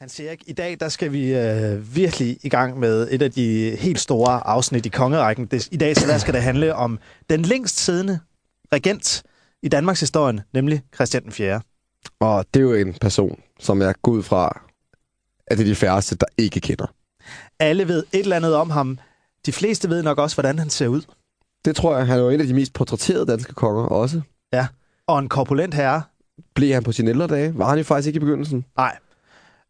Hans Erik, i dag der skal vi øh, virkelig i gang med et af de helt store afsnit i kongerækken. Det, I dag så der skal det handle om den længst siddende regent i Danmarks historie, nemlig Christian den 4. Og det er jo en person, som jeg går ud fra, at det er de færreste, der ikke kender. Alle ved et eller andet om ham. De fleste ved nok også, hvordan han ser ud. Det tror jeg, han er jo en af de mest portrætterede danske konger også. Ja, og en korpulent herre. Blev han på sine ældre dage? Var han jo faktisk ikke i begyndelsen? Nej.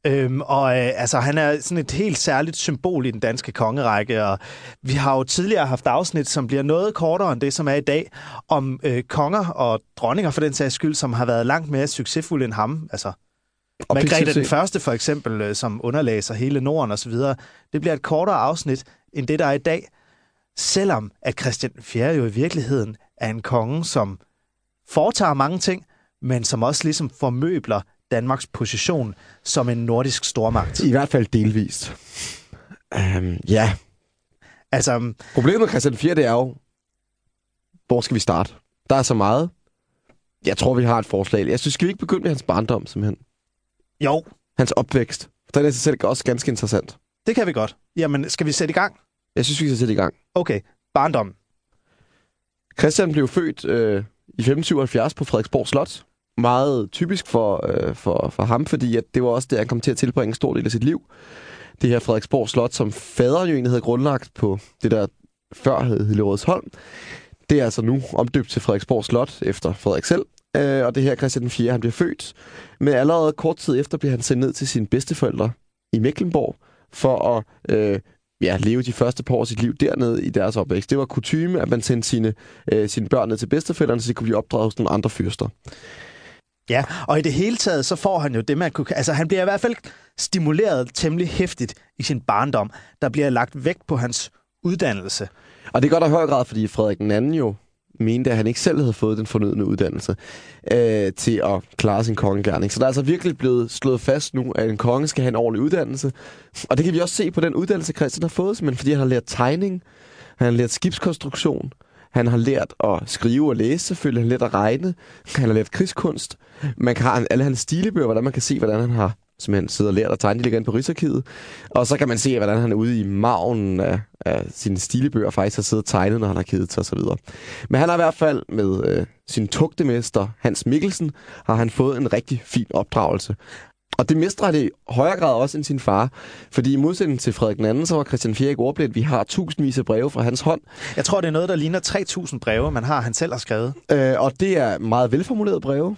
Øhm, og øh, altså, han er sådan et helt særligt symbol i den danske kongerække, og vi har jo tidligere haft afsnit, som bliver noget kortere end det, som er i dag, om øh, konger og dronninger for den sags skyld, som har været langt mere succesfulde end ham. Altså, Og Margrethe den første for eksempel, øh, som underlæser hele Norden osv., det bliver et kortere afsnit end det, der er i dag. Selvom at Christian 4. jo i virkeligheden er en konge, som foretager mange ting, men som også ligesom formøbler Danmarks position som en nordisk stormagt. I hvert fald delvist. Um, ja, Altså, problemet med Christian 4. det er jo, hvor skal vi starte? Der er så meget. Jeg tror, vi har et forslag. Jeg synes, skal vi ikke begynde med hans barndom, simpelthen? jo, Hans opvækst. Den er sig selv også ganske interessant. det kan vi godt. Jamen, skal vi sætte i gang? Jeg synes, vi skal sætte i gang. Okay, barndom. Christian blev født øh, i 1577 på Frederiksborg Slot. Meget typisk for, øh, for, for ham, fordi at det var også det, han kom til at tilbringe en stor del af sit liv. Det her Frederiksborg Slot, som faderen jo egentlig havde grundlagt på det, der før hed Hillerødsholm. Det er altså nu omdøbt til Frederiksborg Slot efter Frederik selv. Øh, og det her Christian den 4. han bliver født. Men allerede kort tid efter bliver han sendt ned til sine bedsteforældre i Mecklenborg for at øh, ja, leve de første par år af sit liv dernede i deres opvækst. Det var kutyme, at man sendte sine, øh, sine børn ned til bedsteforældrene, så de kunne blive opdraget hos nogle andre fyrster. Ja, og i det hele taget, så får han jo det, man kunne... Altså, han bliver i hvert fald stimuleret temmelig hæftigt i sin barndom. Der bliver lagt vægt på hans uddannelse. Og det er godt i høj grad, fordi Frederik den anden jo mente, at han ikke selv havde fået den fornødne uddannelse øh, til at klare sin kongegærning. Så der er altså virkelig blevet slået fast nu, at en konge skal have en ordentlig uddannelse. Og det kan vi også se på den uddannelse, Christian har fået, men fordi han har lært tegning, han har lært skibskonstruktion, han har lært at skrive og læse selvfølgelig, han har lært at regne, han har lært krigskunst. Man kan have alle hans stilebøger, hvordan man kan se, hvordan han har som han sidder og lært at tegne, de ligger inde på Rigsarkivet. Og så kan man se, hvordan han er ude i maven af, af sine stilebøger, faktisk har siddet og tegnet, når han har kedet sig osv. Men han har i hvert fald med øh, sin tugtemester, Hans Mikkelsen, har han fået en rigtig fin opdragelse. Og det mestrer han i højere grad også end sin far. Fordi i modsætning til Frederik II, så var Christian 4 ikke ordblind. Vi har tusindvis af breve fra hans hånd. Jeg tror, det er noget, der ligner 3.000 breve, man har, han selv har skrevet. Øh, og det er meget velformulerede breve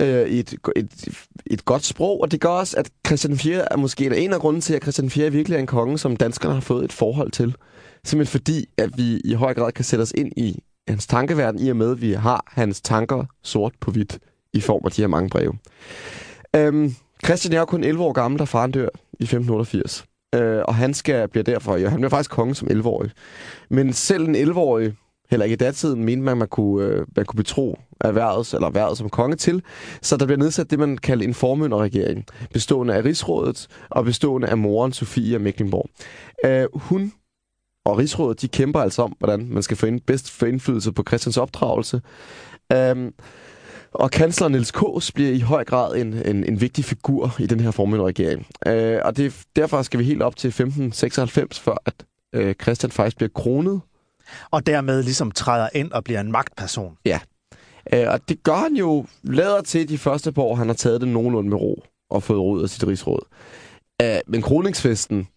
øh, i et, et, et godt sprog, og det gør også, at Christian 4 er måske en af grunden til, at Christian 4 virkelig er en konge, som danskerne har fået et forhold til. Simpelthen fordi, at vi i høj grad kan sætte os ind i hans tankeverden, i og med, at vi har hans tanker sort på hvidt i form af de her mange breve. Øhm, Christian er jo kun 11 år gammel, da faren dør i 1588. Øh, og han skal bliver derfor, ja, han bliver faktisk konge som 11-årig. Men selv en 11-årig, heller ikke i datiden, mente man, man kunne, øh, man kunne betro erhvervet, eller erhvervet som konge til. Så der bliver nedsat det, man kalder en formynderregering, bestående af rigsrådet og bestående af moren Sofie af Mecklenburg. Øh, hun og rigsrådet, de kæmper altså om, hvordan man skal få ind, bedst få indflydelse på Christians opdragelse. Øh, og kansler Niels Kås bliver i høj grad en, en, en vigtig figur i den her formynderregering. Øh, og det, derfor skal vi helt op til 1596, før at øh, Christian faktisk bliver kronet. Og dermed ligesom træder ind og bliver en magtperson. Øh, og det gør han jo lader til de første par år, han har taget det nogenlunde med ro og fået råd af sit rigsråd. Øh, men kroningsfesten,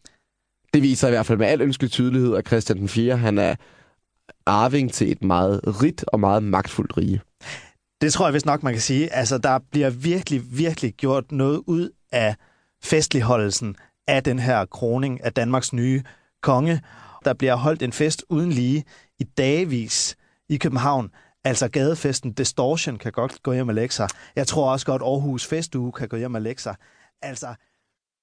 det viser i hvert fald med al ønskelig tydelighed, at Christian den 4. han er arving til et meget rigt og meget magtfuldt rige. Det tror jeg vist nok, man kan sige. Altså, der bliver virkelig, virkelig gjort noget ud af festligholdelsen af den her kroning af Danmarks nye konge. Der bliver holdt en fest uden lige i dagevis i København. Altså gadefesten Distortion kan godt gå hjem og lægge sig. Jeg tror også godt Aarhus Festuge kan gå hjem og lægge sig. Altså